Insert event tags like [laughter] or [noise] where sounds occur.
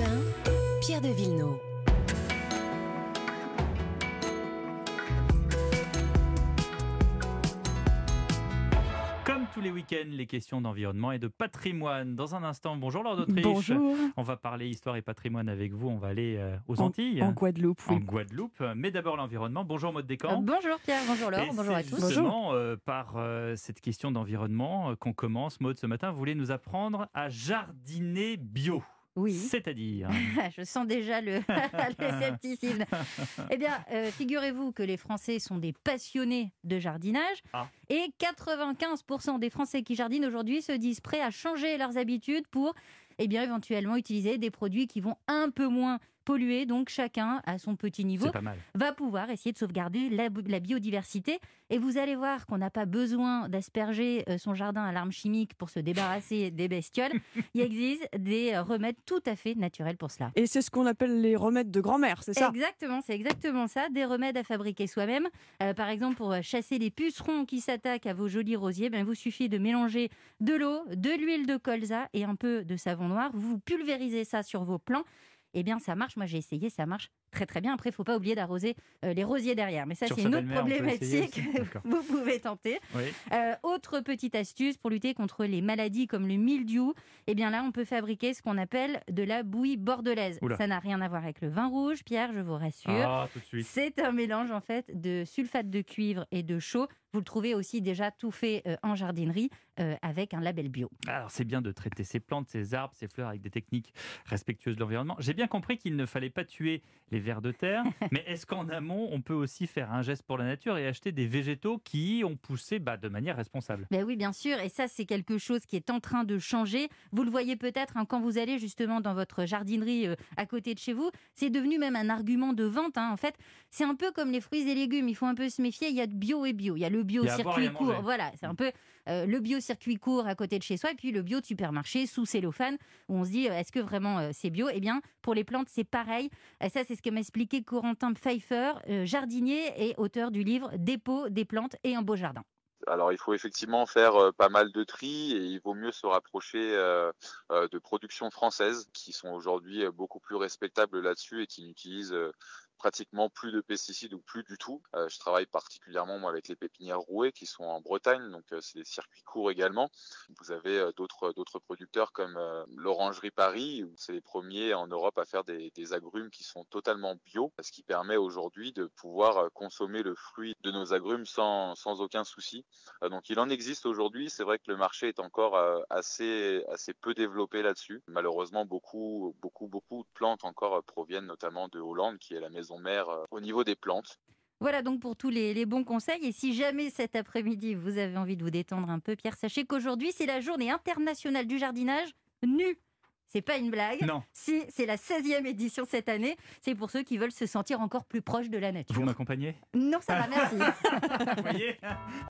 1, Pierre de Villeneuve. Comme tous les week-ends, les questions d'environnement et de patrimoine. Dans un instant, bonjour Lord d'Autriche. Bonjour. On va parler histoire et patrimoine avec vous. On va aller euh, aux Antilles. En Guadeloupe, en. Guadeloupe. Mais d'abord l'environnement. Bonjour Maud Descamps. Euh, bonjour Pierre, bonjour Laure, Et bonjour à c'est tous. justement euh, par euh, cette question d'environnement euh, qu'on commence. Maud, ce matin, vous voulez nous apprendre à jardiner bio. Oui, C'est-à-dire [laughs] je sens déjà le, [laughs] le scepticisme. Eh bien, euh, figurez-vous que les Français sont des passionnés de jardinage Ah. et 95% des Français qui jardinent aujourd'hui se disent prêts à changer leurs habitudes pour, eh bien, éventuellement utiliser des produits qui vont un peu moins polluer. Donc, chacun à son petit niveau C'est pas mal. va pouvoir essayer de sauvegarder la, la biodiversité. Et vous allez voir qu'on n'a pas besoin d'asperger euh, son jardin à l'arme chimique pour se débarrasser des bestioles. [laughs] Il existe des euh, remèdes tout à fait naturels pour cela. Et c'est ce qu'on appelle les remèdes de grand-mère, c'est ça? Exactement, c'est exactement ça. Des remèdes à fabriquer soi-même. Euh, par exemple, pour chasser les pucerons qui s'attaquent à vos jolis rosiers, ben, il vous suffit de mélanger de l'eau, de l'huile de colza et un peu de savon noir. Vous pulvérisez ça sur vos plants. Eh bien, ça marche. Moi, j'ai essayé, ça marche très très bien. Après, il faut pas oublier d'arroser euh, les rosiers derrière. Mais ça, c'est une autre problématique que [laughs] vous pouvez tenter. Oui. Euh, autre petite astuce pour lutter contre les maladies comme le mildiou, eh bien là, on peut fabriquer ce qu'on appelle de la bouillie bordelaise. Oula. Ça n'a rien à voir avec le vin rouge, Pierre, je vous rassure. Ah. C'est un mélange en fait de sulfate de cuivre et de chaux. Vous le trouvez aussi déjà tout fait euh, en jardinerie euh, avec un label bio. Alors c'est bien de traiter ces plantes, ces arbres, ces fleurs avec des techniques respectueuses de l'environnement. J'ai bien compris qu'il ne fallait pas tuer les vers de terre, [laughs] mais est-ce qu'en amont, on peut aussi faire un geste pour la nature et acheter des végétaux qui ont poussé bah, de manière responsable? Ben oui, bien sûr, et ça c'est quelque chose qui est en train de changer. Vous le voyez peut-être hein, quand vous allez justement dans votre jardinerie euh, à côté de chez vous, c'est devenu même un argument de vente. hein. En fait, c'est un peu comme les fruits et légumes, il faut un peu se méfier. Il y a de bio et bio. Il y a le bio a circuit manger. court, voilà, c'est un peu euh, le bio circuit court à côté de chez soi, et puis le bio de supermarché sous cellophane où on se dit euh, est-ce que vraiment c'est bio? Eh bien, pour les plantes c'est pareil. Ça c'est ce que m'a expliqué Corentin Pfeiffer, euh, jardinier et auteur du livre Dépôt des plantes et un beau jardin. Alors il faut effectivement faire euh, pas mal de tri et il vaut mieux se rapprocher euh, de productions françaises qui sont aujourd'hui beaucoup plus respectables là-dessus et qui n'utilisent pratiquement plus de pesticides ou plus du tout. Euh, je travaille particulièrement moi avec les pépinières rouées qui sont en Bretagne, donc euh, c'est des circuits courts également. Vous avez euh, d'autres d'autres producteurs comme l'Orangerie Paris, où c'est les premiers en Europe à faire des, des agrumes qui sont totalement bio, ce qui permet aujourd'hui de pouvoir consommer le fruit de nos agrumes sans, sans aucun souci. Donc il en existe aujourd'hui. C'est vrai que le marché est encore assez assez peu développé là-dessus. Malheureusement, beaucoup beaucoup beaucoup de plantes encore proviennent notamment de Hollande, qui est la maison mère euh, au niveau des plantes. Voilà donc pour tous les, les bons conseils. Et si jamais cet après-midi vous avez envie de vous détendre un peu, Pierre, sachez qu'aujourd'hui c'est la journée internationale du jardinage nu. C'est pas une blague. Non. Si, c'est la 16e édition cette année. C'est pour ceux qui veulent se sentir encore plus proches de la nature. Vous m'accompagnez? Non, ça va, [laughs] merci. Vous voyez?